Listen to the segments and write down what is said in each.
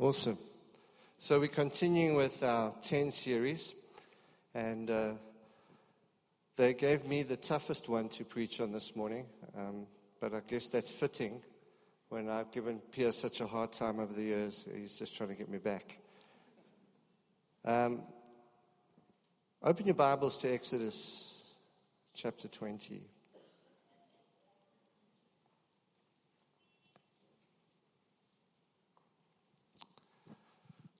Awesome. So we're continuing with our 10 series, and uh, they gave me the toughest one to preach on this morning, um, but I guess that's fitting when I've given Pierre such a hard time over the years. He's just trying to get me back. Um, open your Bibles to Exodus chapter 20.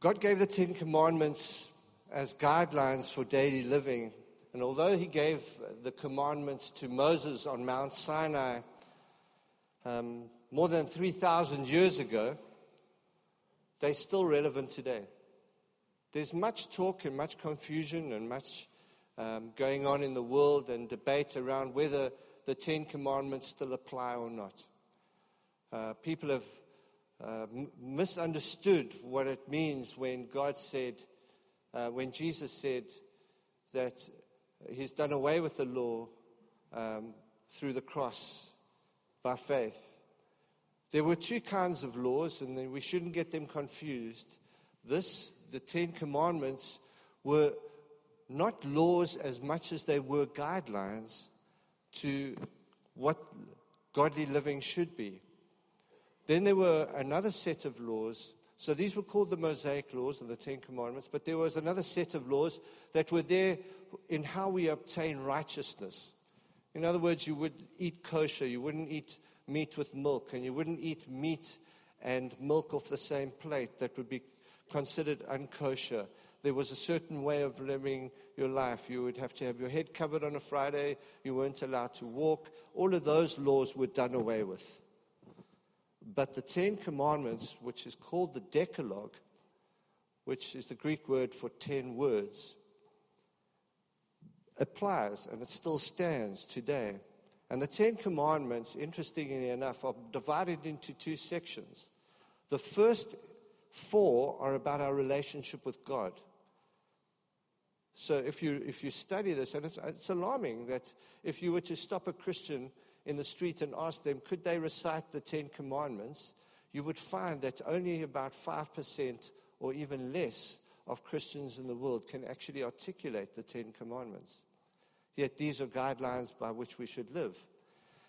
God gave the Ten Commandments as guidelines for daily living. And although He gave the commandments to Moses on Mount Sinai um, more than 3,000 years ago, they're still relevant today. There's much talk and much confusion and much um, going on in the world and debate around whether the Ten Commandments still apply or not. Uh, people have uh, misunderstood what it means when God said, uh, when Jesus said that He's done away with the law um, through the cross by faith. There were two kinds of laws, and we shouldn't get them confused. This, the Ten Commandments, were not laws as much as they were guidelines to what godly living should be. Then there were another set of laws. So these were called the Mosaic laws or the Ten Commandments, but there was another set of laws that were there in how we obtain righteousness. In other words, you would eat kosher, you wouldn't eat meat with milk, and you wouldn't eat meat and milk off the same plate. That would be considered unkosher. There was a certain way of living your life. You would have to have your head covered on a Friday. You weren't allowed to walk. All of those laws were done away with. But the Ten Commandments, which is called the Decalogue, which is the Greek word for ten words, applies and it still stands today. And the Ten Commandments, interestingly enough, are divided into two sections. The first four are about our relationship with God. So if you, if you study this, and it's, it's alarming that if you were to stop a Christian in the street and ask them, could they recite the Ten Commandments, you would find that only about 5% or even less of Christians in the world can actually articulate the Ten Commandments. Yet these are guidelines by which we should live.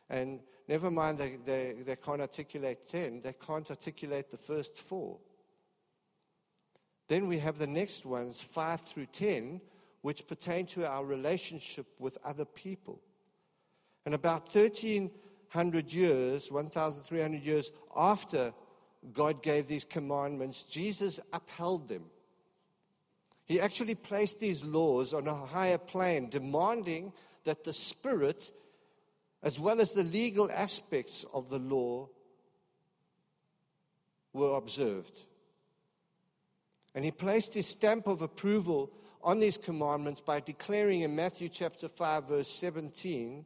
And never mind they, they, they can't articulate 10, they can't articulate the first four. Then we have the next ones, 5 through 10, which pertain to our relationship with other people. And about 1300 years, 1300 years after God gave these commandments, Jesus upheld them. He actually placed these laws on a higher plane, demanding that the spirit, as well as the legal aspects of the law, were observed. And he placed his stamp of approval on these commandments by declaring in Matthew chapter 5, verse 17,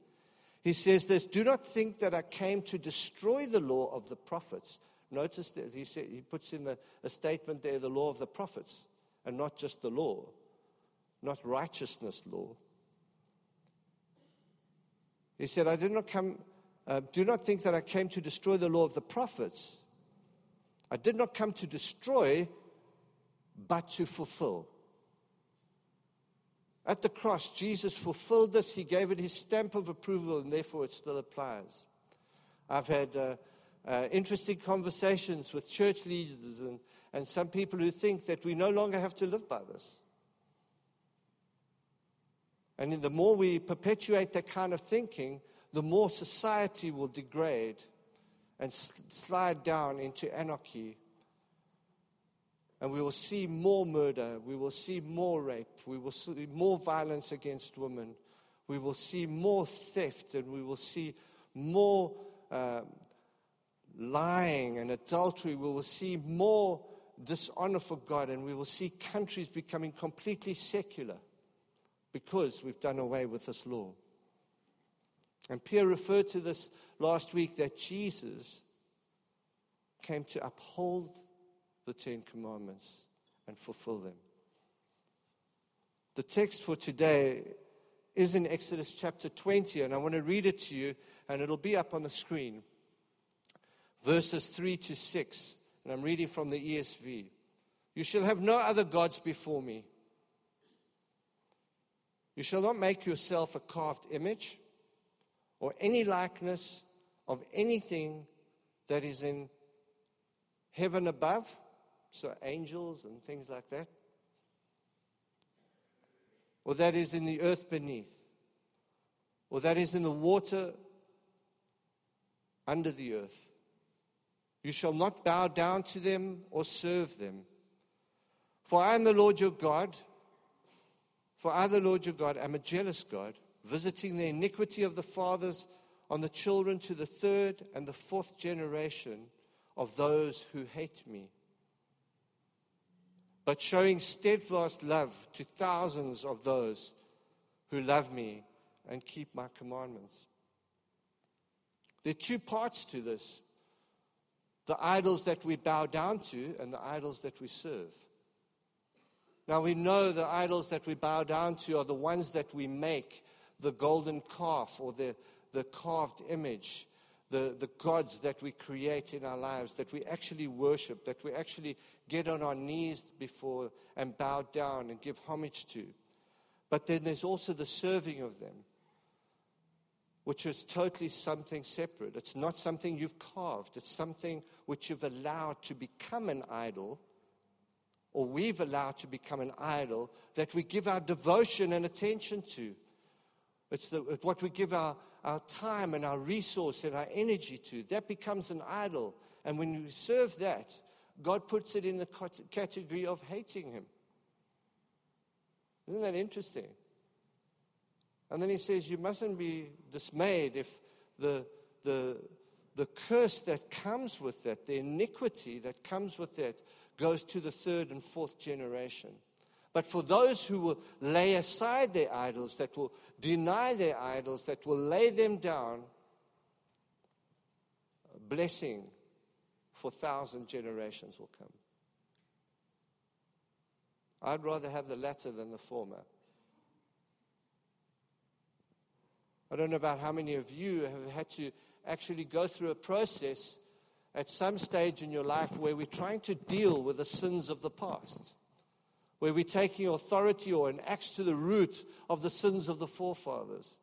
he says this Do not think that I came to destroy the law of the prophets. Notice that he, said, he puts in a, a statement there the law of the prophets, and not just the law, not righteousness law. He said, I did not come, uh, do not think that I came to destroy the law of the prophets. I did not come to destroy, but to fulfill. At the cross, Jesus fulfilled this. He gave it his stamp of approval, and therefore it still applies. I've had uh, uh, interesting conversations with church leaders and, and some people who think that we no longer have to live by this. And the more we perpetuate that kind of thinking, the more society will degrade and slide down into anarchy and we will see more murder. We will see more rape. We will see more violence against women. We will see more theft. And we will see more uh, lying and adultery. We will see more dishonor for God. And we will see countries becoming completely secular because we've done away with this law. And Pierre referred to this last week that Jesus came to uphold the Ten Commandments and fulfill them. The text for today is in Exodus chapter 20, and I want to read it to you, and it'll be up on the screen. Verses 3 to 6. And I'm reading from the ESV. You shall have no other gods before me. You shall not make yourself a carved image or any likeness of anything that is in heaven above, so angels and things like that, or that is in the earth beneath, or that is in the water under the earth. You shall not bow down to them or serve them. For I am the Lord your God. For I, the Lord your God, am a jealous God, visiting the iniquity of the fathers on the children to the third and the fourth generation of those who hate me, but showing steadfast love to thousands of those who love me and keep my commandments. There are two parts to this the idols that we bow down to and the idols that we serve. Now we know the idols that we bow down to are the ones that we make the golden calf or the, the carved image, the, the gods that we create in our lives, that we actually worship, that we actually get on our knees before and bow down and give homage to. But then there's also the serving of them, which is totally something separate. It's not something you've carved, it's something which you've allowed to become an idol or we've allowed to become an idol that we give our devotion and attention to. It's, the, what we give our, our time and our resource and our energy to. That becomes an idol. And when you serve that, God puts it in the category of hating Him. Isn't that interesting? And then He says, You mustn't be dismayed if the, the, the curse that comes with that, the iniquity that comes with that, goes to the third and fourth generation. But for those who will lay aside their idols, that will deny their idols, that will lay them down, a blessing for thousand generations will come. I'd rather have the latter than the former. I don't know about how many of you have had to actually go through a process at some stage in your life where we're trying to deal with the sins of the past, where we're taking authority or an axe to the root of the sins of the forefathers.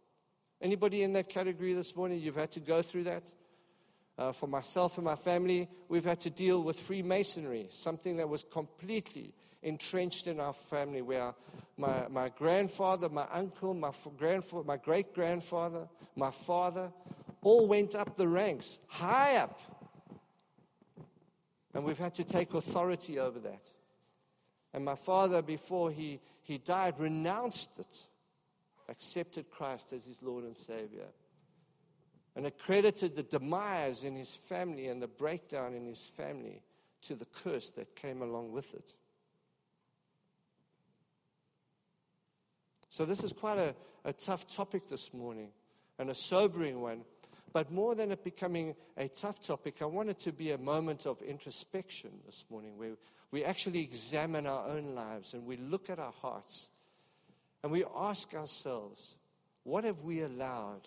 Anybody in that category this morning? You've had to go through that? Uh, for myself and my family, we've had to deal with Freemasonry, something that was completely entrenched in our family, where my, my grandfather, my uncle, my, grandfather, my great grandfather, my father, all went up the ranks, high up and we've had to take authority over that. And my father, before he, he died, renounced it, accepted Christ as his Lord and Savior, and accredited the demise in his family and the breakdown in his family to the curse that came along with it. So, this is quite a, a tough topic this morning and a sobering one but more than it becoming a tough topic, I want it to be a moment of introspection this morning where we actually examine our own lives and we look at our hearts and we ask ourselves, what have we allowed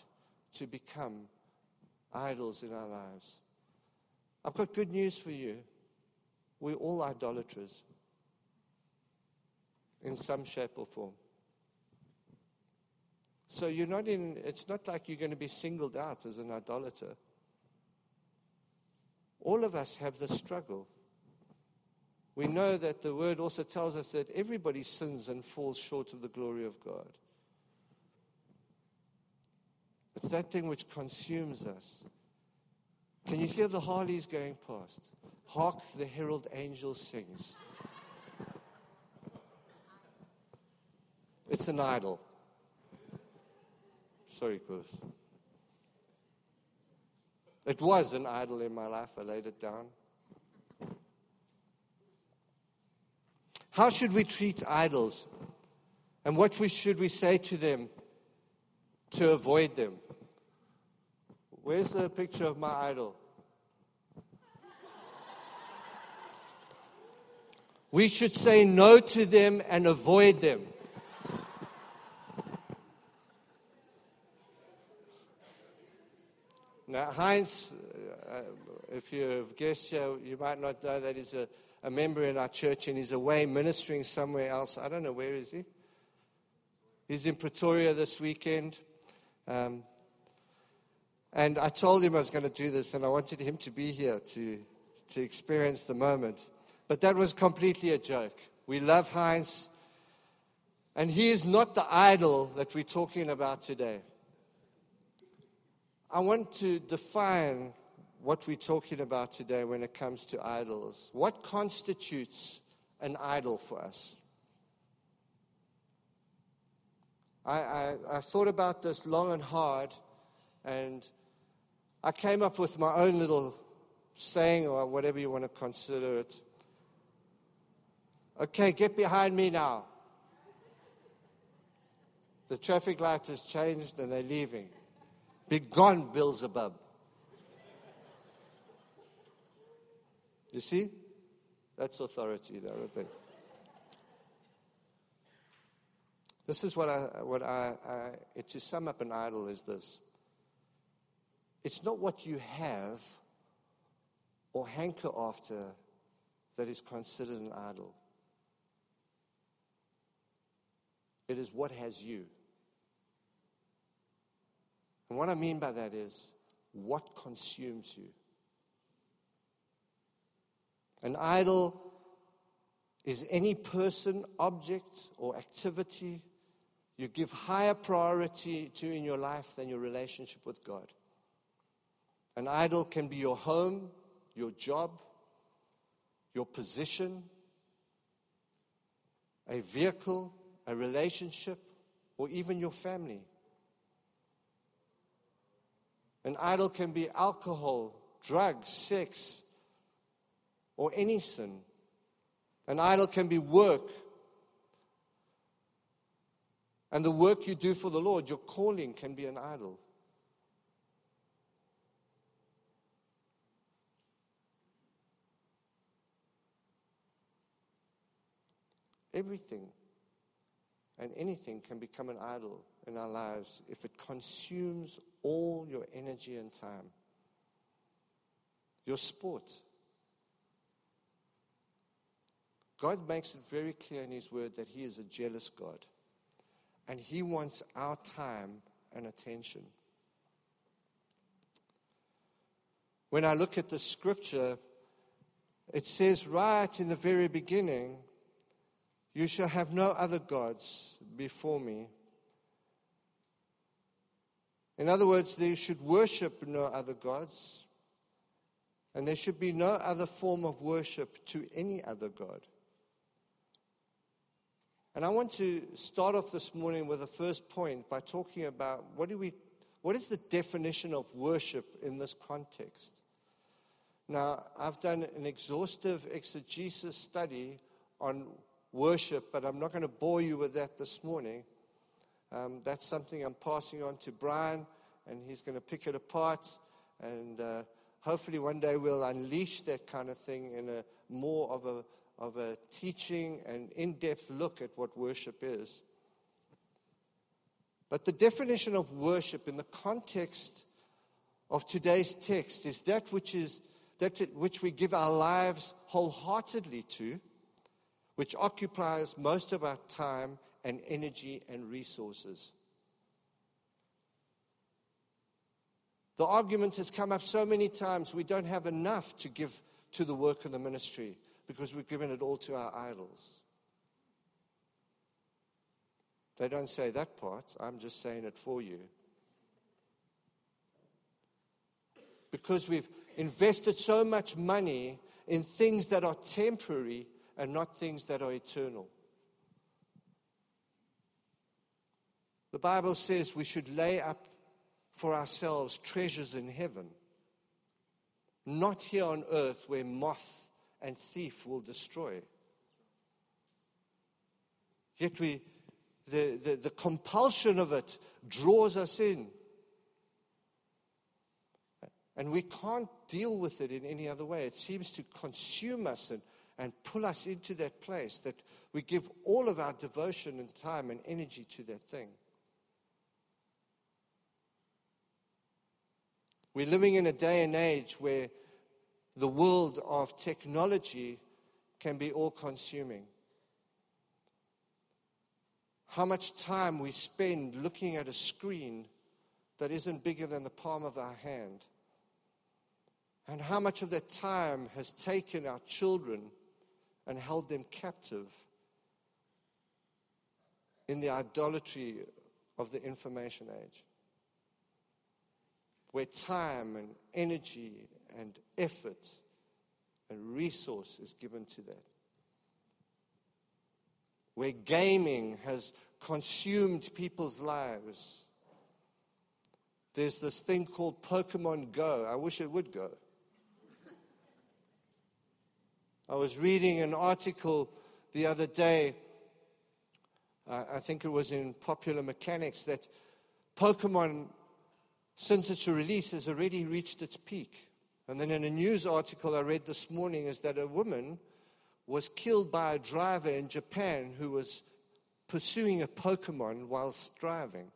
to become idols in our lives? I've got good news for you. We're all idolaters in some shape or form. So you're not in, it's not like you're going to be singled out as an idolater. All of us have the struggle. We know that the word also tells us that everybody sins and falls short of the glory of God. It's that thing which consumes us. Can you hear the harleys going past? Hark, the herald angel sings. It's an idol. Sorry, Chris. It was an idol in my life. I laid it down. How should we treat idols? And what we, should we say to them to avoid them? Where's the picture of my idol? We should say no to them and avoid them. Now, Heinz, uh, if you're a guest here, you might not know that he's a, a member in our church and he's away ministering somewhere else. I don't know where is he. He's in Pretoria this weekend. Um, and I told him I was going to do this, and I wanted him to be here to, to experience the moment. But that was completely a joke. We love Heinz, and he is not the idol that we're talking about today. I want to define what we're talking about today when it comes to idols. What constitutes an idol for us? I, I, I, thought about this long and hard, and I came up with my own little saying, or whatever you want to consider it. Okay, get behind me now. The traffic light has changed and they're leaving. Be gone, Beelzebub. You see? That's authority, though, I think. This is what I, what I, I, to sum up an idol is this. It's not what you have or hanker after that is considered an idol. It is what has you. And what I mean by that is what consumes you. An idol is any person, object, or activity you give higher priority to in your life than your relationship with God. An idol can be your home, your job, your position, a vehicle, a relationship, or even your family. An idol can be alcohol, drugs, sex, or any sin. An idol can be work. And the work you do for the Lord, your calling, can be an idol. Everything and anything can become an idol in our lives if it consumes all your energy and time. Your sport. God makes it very clear in His Word that He is a jealous God. And He wants our time and attention. When I look at the scripture, it says right in the very beginning, You shall have no other gods before me. In other words, they should worship no other gods, and there should be no other form of worship to any other God. And I want to start off this morning with the first point by talking about what, do we, what is the definition of worship in this context? Now, I've done an exhaustive exegesis study on worship, but I'm not going to bore you with that this morning. Um, that's something I'm passing on to Brian, and he's going to pick it apart. And uh, hopefully, one day we'll unleash that kind of thing in a more of a, of a teaching and in depth look at what worship is. But the definition of worship in the context of today's text is that which is that which we give our lives wholeheartedly to, which occupies most of our time and energy and resources. The argument has come up so many times we don't have enough to give to the work of the ministry because we've given it all to our idols. They don't say that part, I'm just saying it for you. Because we've invested so much money in things that are temporary and not things that are eternal. The Bible says we should lay up for ourselves treasures in heaven, not here on earth where moth and thief will destroy. Yet we, the, the, the compulsion of it draws us in. And we can't deal with it in any other way. It seems to consume us and, and pull us into that place that we give all of our devotion and time and energy to that thing. We're living in a day and age where the world of technology can be all consuming. How much time we spend looking at a screen that isn't bigger than the palm of our hand. And how much of that time has taken our children and held them captive in the idolatry of the information age, where time and energy and effort and resource is given to that, where gaming has consumed people's lives. There's this thing called Pokemon Go. I wish it would go. I was reading an article the other day, uh, I think it was in Popular Mechanics, that Pokemon, since its release, has already reached its peak. And then in a news article I read this morning is that a woman was killed by a driver in Japan who was pursuing a Pokemon whilst driving.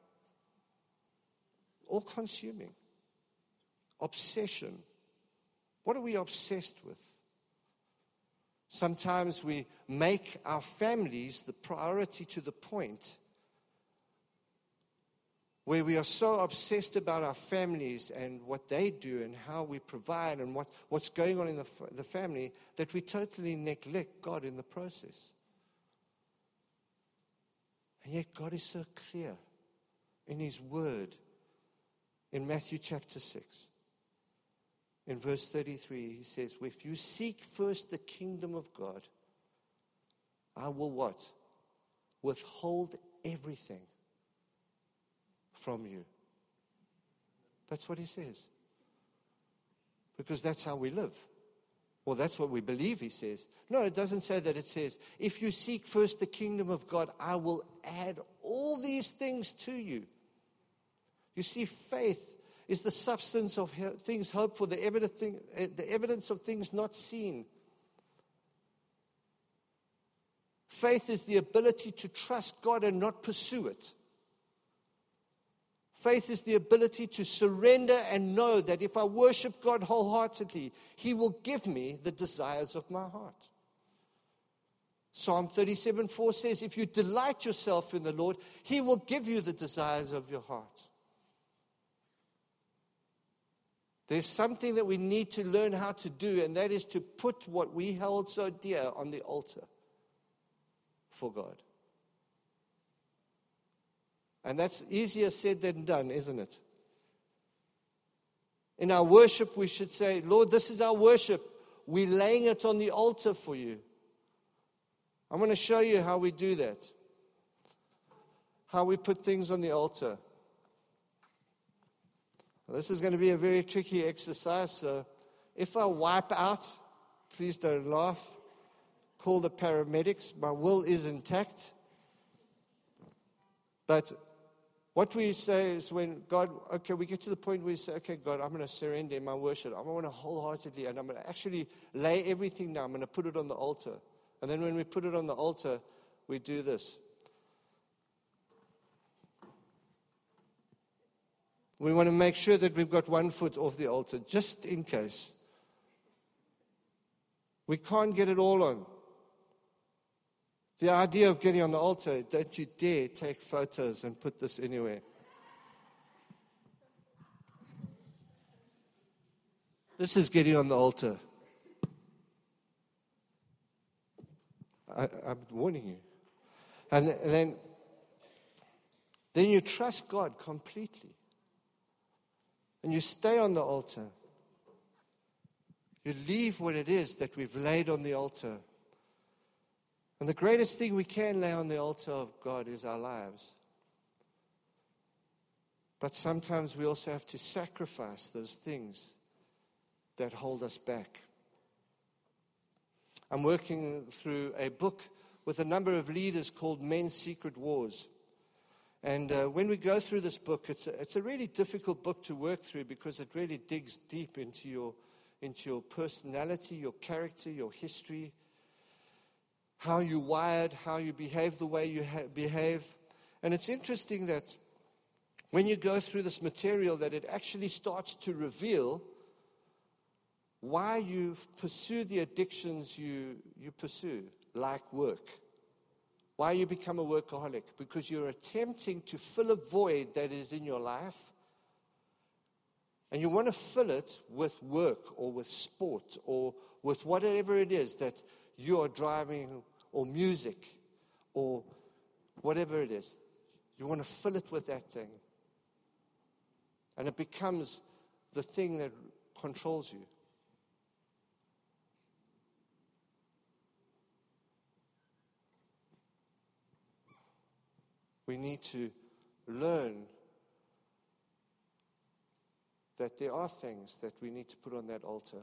All consuming. Obsession. What are we obsessed with? Sometimes we make our families the priority to the point where we are so obsessed about our families and what they do and how we provide and what, what's going on in the, the family that we totally neglect God in the process. And yet, God is so clear in His Word in Matthew chapter 6 in verse 33, he says, If you seek first the kingdom of God, I will what? Withhold everything from you. That's what he says. Because that's how we live. Well, that's what we believe, he says. No, it doesn't say that. It says, if you seek first the kingdom of God, I will add all these things to you. You see, faith is the substance of things hoped for, the evidence, eh, the evidence of things not seen. Faith is the ability to trust God and not pursue it. Faith is the ability to surrender and know that if I worship God wholeheartedly, He will give me the desires of my heart. Psalm 37 4 says, If you delight yourself in the Lord, He will give you the desires of your heart. There's something that we need to learn how to do, and that is to put what we held so dear on the altar for God. And that's easier said than done, isn't it? In our worship, we should say, Lord, this is our worship. We're laying it on the altar for you. I'm going to show you how we do that, how we put things on the altar. This is going to be a very tricky exercise, so if I wipe out, please don't laugh. Call the paramedics. My will is intact. But what we say is when God, okay, we get to the point where we say, okay, God, I'm going to surrender in my worship. I'm going to wholeheartedly, and I'm going to actually lay everything down. I'm going to put it on the altar. And then when we put it on the altar, we do this. We want to make sure that we've got one foot off the altar, just in case. We can't get it all on. The idea of getting on the altar, don't you dare take photos and put this anywhere. This is getting on the altar. I, am warning you. And, and then, then you trust God completely and you stay on the altar. You leave what it is that we've laid on the altar. And the greatest thing we can lay on the altar of God is our lives. But sometimes we also have to sacrifice those things that hold us back. I'm working through a book with a number of leaders called Men's Secret Wars. And uh, when we go through this book, it's a, it's a really difficult book to work through because it really digs deep into your, into your personality, your character, your history, how you wired, how you behave the way you ha- behave. And it's interesting that when you go through this material that it actually starts to reveal why you pursue the addictions you, you pursue, like work. Why you become a workaholic? Because you're attempting to fill a void that is in your life. And you want to fill it with work or with sport or with whatever it is that you are driving or music or whatever it is. You want to fill it with that thing. And it becomes the thing that controls you. We need to learn that there are things that we need to put on that altar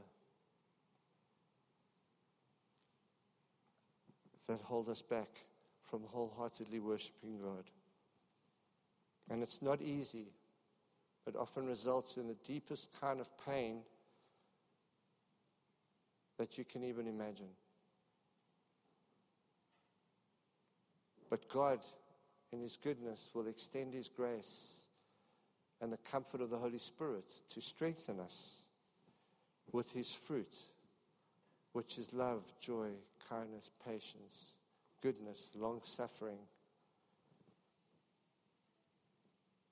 that hold us back from wholeheartedly worshiping God. And it's not easy. It often results in the deepest kind of pain that you can even imagine. But God in His goodness, will extend His grace and the comfort of the Holy Spirit to strengthen us with His fruit, which is love, joy, kindness, patience, goodness, long suffering,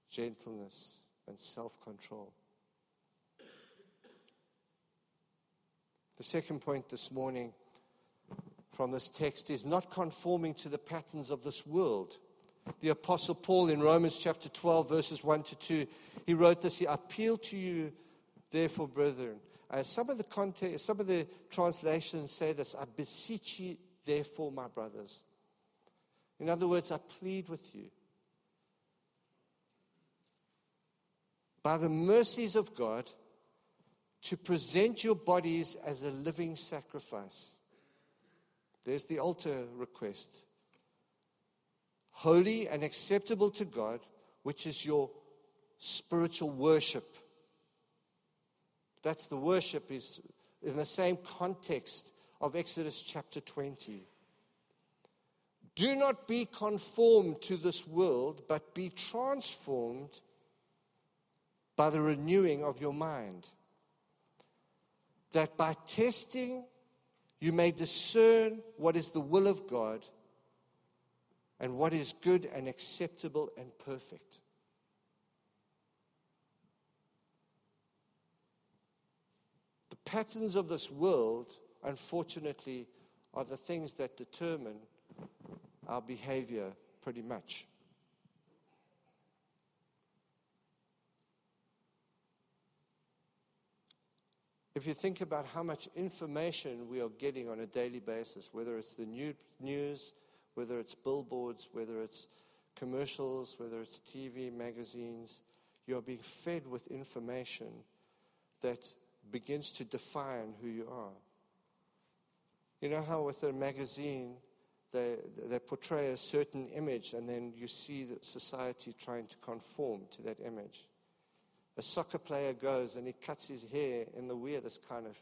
gentleness, and self control. The second point this morning from this text is not conforming to the patterns of this world the Apostle Paul in Romans chapter 12, verses 1 to 2, he wrote this. He appealed to you, therefore, brethren. Uh, some, of the context, some of the translations say this I beseech you, therefore, my brothers. In other words, I plead with you. By the mercies of God, to present your bodies as a living sacrifice. There's the altar request holy and acceptable to God, which is your spiritual worship. That's the worship is in the same context of Exodus chapter 20. Do not be conformed to this world, but be transformed by the renewing of your mind. That by testing you may discern what is the will of God and what is good and acceptable and perfect. The patterns of this world, unfortunately, are the things that determine our behavior pretty much. If you think about how much information we are getting on a daily basis, whether it's the news, whether it's billboards, whether it's commercials, whether it's TV, magazines, you're being fed with information that begins to define who you are. You know how with a magazine, they, they portray a certain image, and then you see that society trying to conform to that image. A soccer player goes and he cuts his hair in the weirdest kind of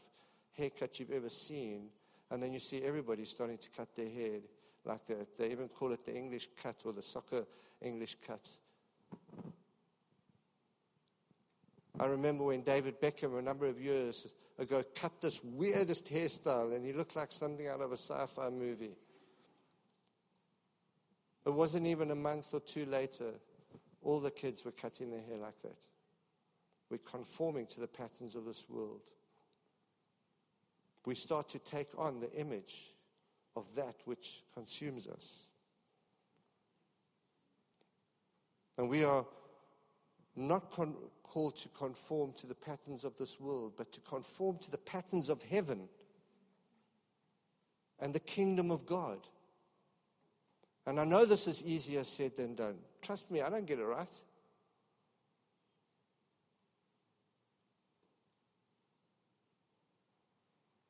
haircut you've ever seen, and then you see everybody starting to cut their hair like that. They even call it the English cut or the soccer English cut. I remember when David Beckham, a number of years ago, cut this weirdest hairstyle and he looked like something out of a sci fi movie. It wasn't even a month or two later, all the kids were cutting their hair like that. We're conforming to the patterns of this world. We start to take on the image of that which consumes us. And we are not con- called to conform to the patterns of this world, but to conform to the patterns of heaven and the kingdom of God. And I know this is easier said than done. Trust me, I don't get it right.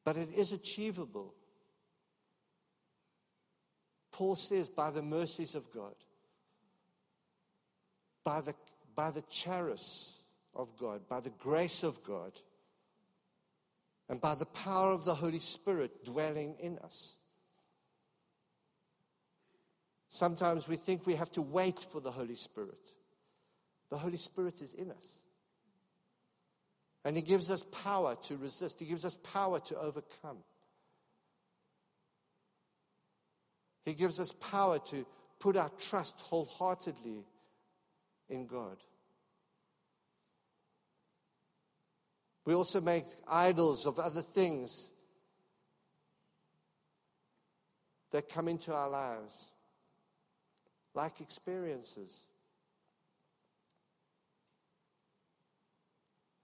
But it is achievable Paul says, by the mercies of God, by the, by the charis of God, by the grace of God, and by the power of the Holy Spirit dwelling in us. Sometimes we think we have to wait for the Holy Spirit. The Holy Spirit is in us. And He gives us power to resist, He gives us power to overcome. He gives us power to put our trust wholeheartedly in God. We also make idols of other things that come into our lives, like experiences.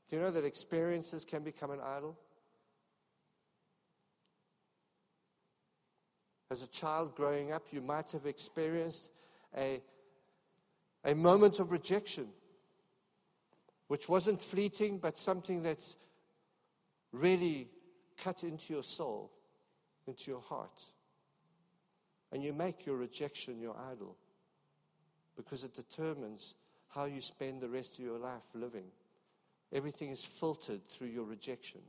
Do you know that experiences can become an idol? As a child growing up, you might have experienced a, a moment of rejection, which wasn't fleeting, but something that's really cut into your soul, into your heart. And you make your rejection your idol because it determines how you spend the rest of your life living. Everything is filtered through your rejection.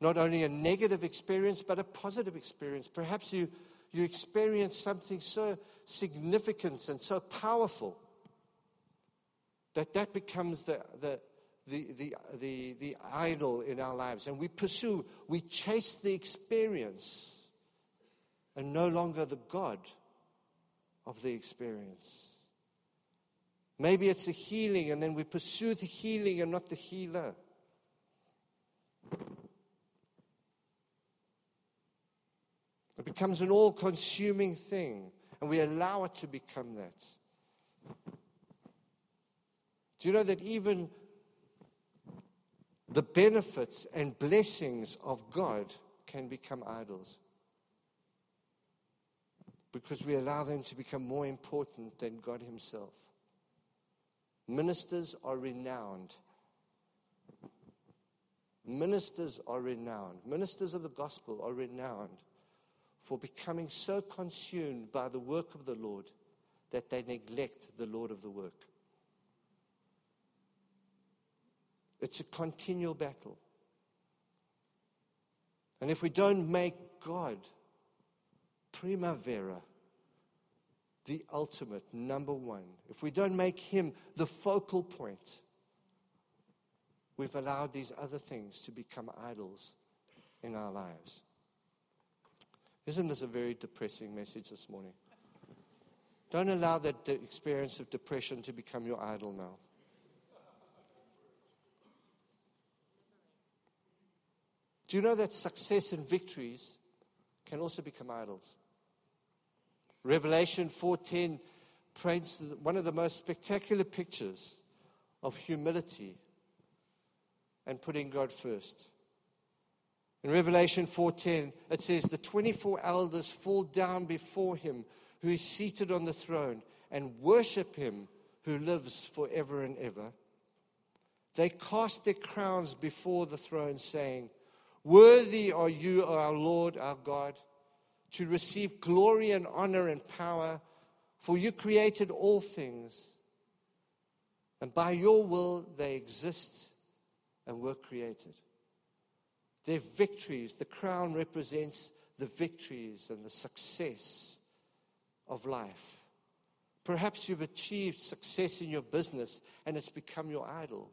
Not only a negative experience, but a positive experience. Perhaps you, you experience something so significant and so powerful that that becomes the, the, the, the, the, the idol in our lives. And we pursue, we chase the experience and no longer the God of the experience. Maybe it's a healing, and then we pursue the healing and not the healer. It becomes an all consuming thing, and we allow it to become that. Do you know that even the benefits and blessings of God can become idols? Because we allow them to become more important than God Himself. Ministers are renowned. Ministers are renowned. Ministers of the gospel are renowned for becoming so consumed by the work of the Lord that they neglect the Lord of the work. It's a continual battle. And if we don't make God primavera, the ultimate, number one, if we don't make Him the focal point, we've allowed these other things to become idols in our lives. Isn't this a very depressing message this morning? Don't allow that experience of depression to become your idol now. Do you know that success and victories can also become idols? Revelation 4:10 paints one of the most spectacular pictures of humility and putting God first. In Revelation 4:10 it says the 24 elders fall down before him who is seated on the throne and worship him who lives forever and ever. They cast their crowns before the throne saying, "Worthy are you, our Lord, our God, to receive glory and honor and power, for you created all things, and by your will they exist and were created. Their victories, the crown represents the victories and the success of life. Perhaps you've achieved success in your business and it's become your idol.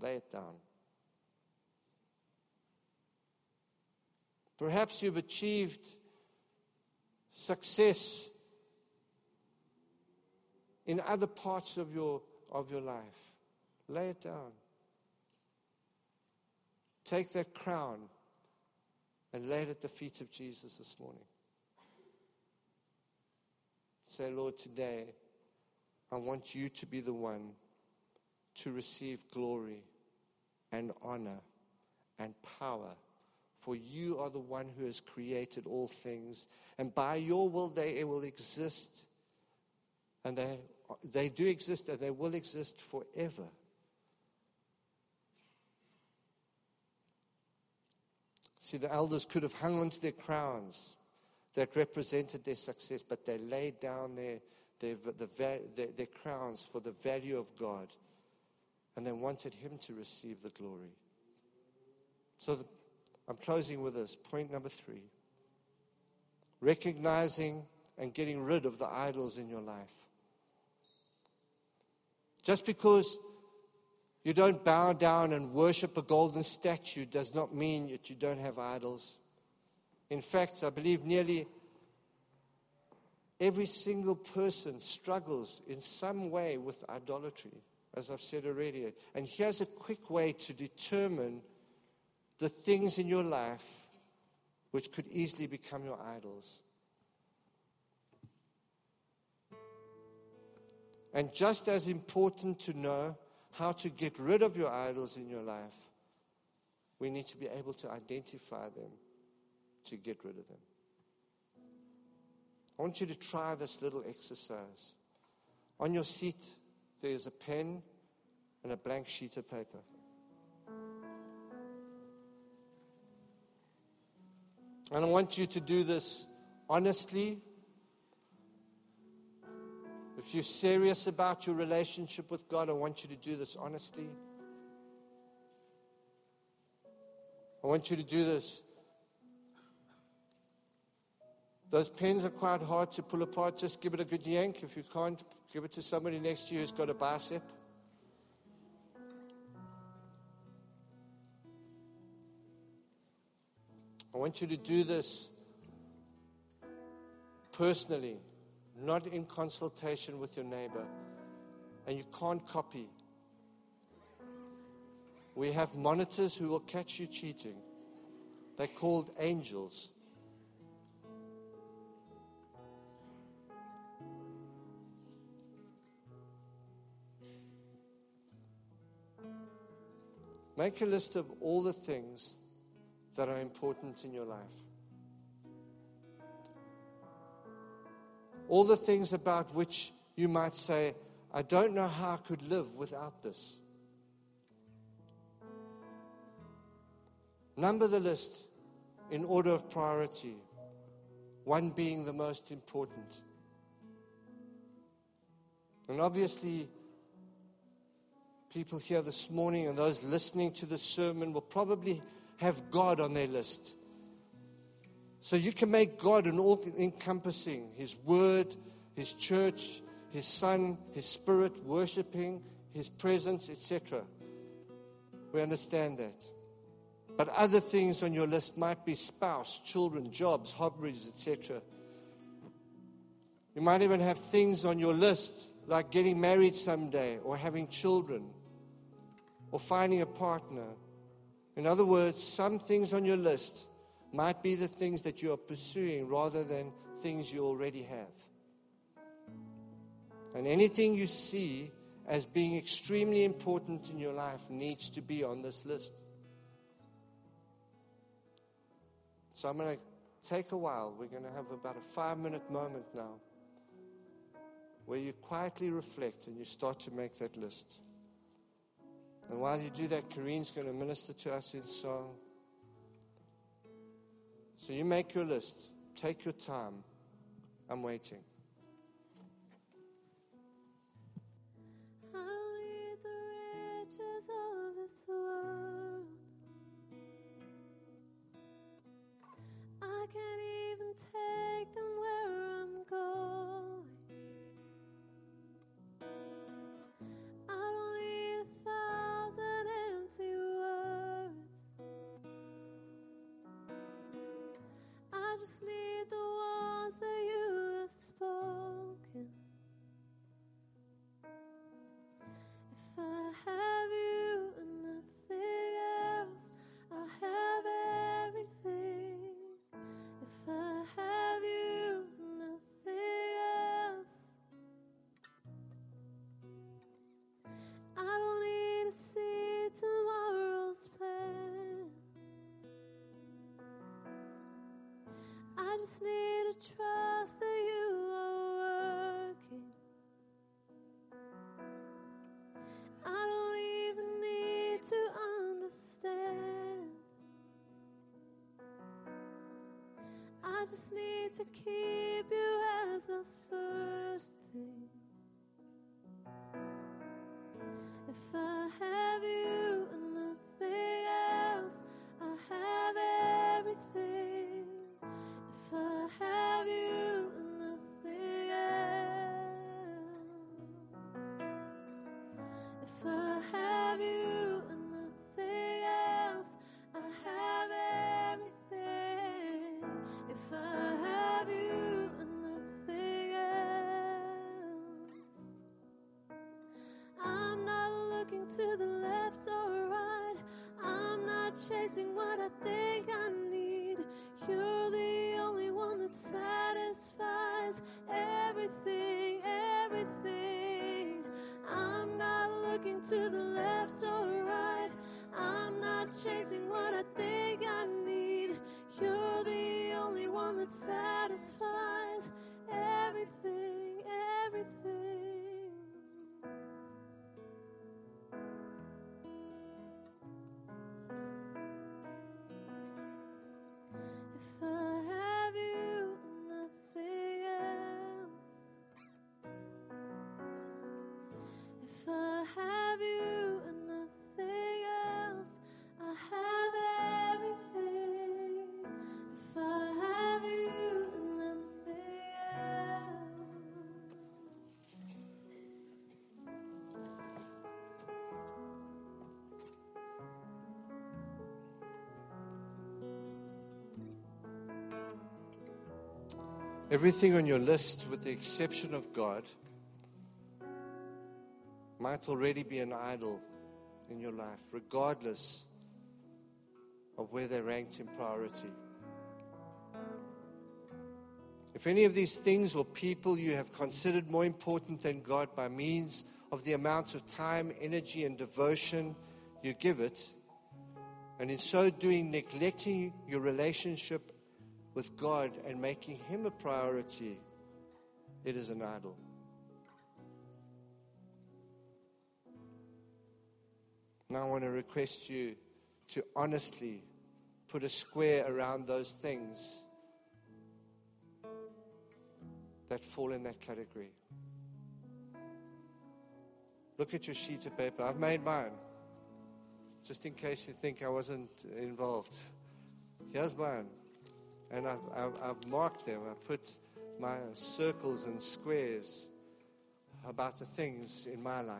Lay it down. Perhaps you've achieved success in other parts of your, of your life. Lay it down. Take that crown and lay it at the feet of Jesus this morning. Say, Lord, today I want you to be the one to receive glory and honor and power for you are the one who has created all things. And by your will, they will exist. And they, they do exist and they will exist forever. See, the elders could have hung on to their crowns that represented their success, but they laid down their, their, the, their, their crowns for the value of God. And they wanted Him to receive the glory. So the, I'm closing with this. Point number three recognizing and getting rid of the idols in your life. Just because you don't bow down and worship a golden statue does not mean that you don't have idols. In fact, I believe nearly every single person struggles in some way with idolatry, as I've said already. And here's a quick way to determine the things in your life which could easily become your idols. And just as important to know how to get rid of your idols in your life, we need to be able to identify them to get rid of them. I want you to try this little exercise. On your seat, there's a pen and a blank sheet of paper. And I want you to do this honestly if you're serious about your relationship with God, I want you to do this honestly. I want you to do this. Those pens are quite hard to pull apart. Just give it a good yank. If you can't, give it to somebody next to you who's got a bicep. I want you to do this personally not in consultation with your neighbor. And you can't copy. We have monitors who will catch you cheating. They're called angels. Make a list of all the things that are important in your life. All the things about which you might say, I don't know how I could live without this. Number the list in order of priority, one being the most important. And obviously, people here this morning and those listening to this sermon will probably have God on their list. So you can make God an all encompassing His Word, His church, His Son, His Spirit, worshiping, His presence, etc. We understand that. But other things on your list might be spouse, children, jobs, hobbies, etc. You might even have things on your list like getting married someday or having children or finding a partner. In other words, some things on your list might be the things that you are pursuing rather than things you already have. And anything you see as being extremely important in your life needs to be on this list. So I'm going to take a while. We're going to have about a five minute moment now where you quietly reflect and you start to make that list. And while you do that, Kareen's going to minister to us in song. So you make your list, take your time. I'm waiting. I just need to keep you Everything on your list, with the exception of God, might already be an idol in your life, regardless of where they're ranked in priority. If any of these things or people you have considered more important than God by means of the amount of time, energy, and devotion you give it, and in so doing neglecting your relationship with God and making Him a priority, it is an idol. Now I want to request you to honestly put a square around those things that fall in that category. Look at your sheet of paper. I've made mine, just in case you think I wasn't involved. Here's mine. And I've, I've, I've marked them. I put my circles and squares about the things in my life.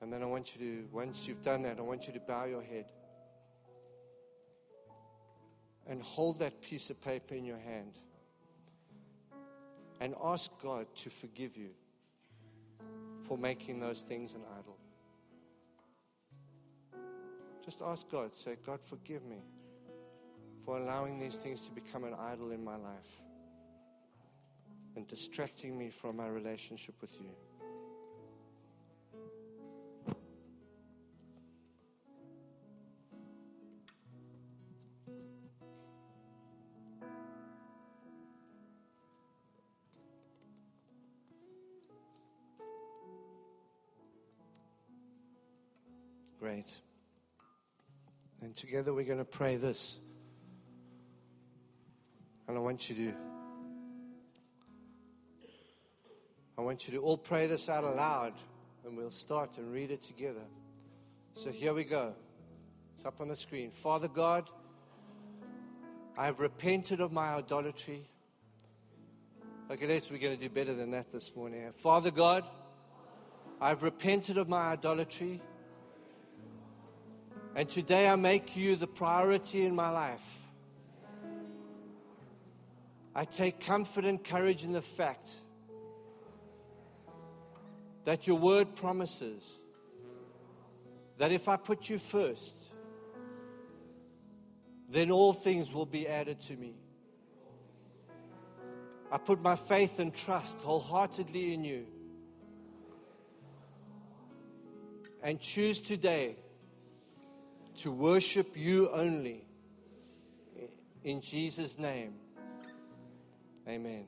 And then I want you to, once you've done that, I want you to bow your head and hold that piece of paper in your hand and ask God to forgive you for making those things an idol. Just ask God, say, God, forgive me for allowing these things to become an idol in my life and distracting me from my relationship with you. Great. And together we're going to pray this. And I want you to I want you to all pray this out aloud and we'll start and read it together. So here we go. It's up on the screen. Father God, I have repented of my idolatry. Okay, let's we're going to do better than that this morning. Father God, I've repented of my idolatry. And today I make you the priority in my life. I take comfort and courage in the fact that your word promises that if I put you first, then all things will be added to me. I put my faith and trust wholeheartedly in you and choose today to worship you only. In Jesus' name, amen.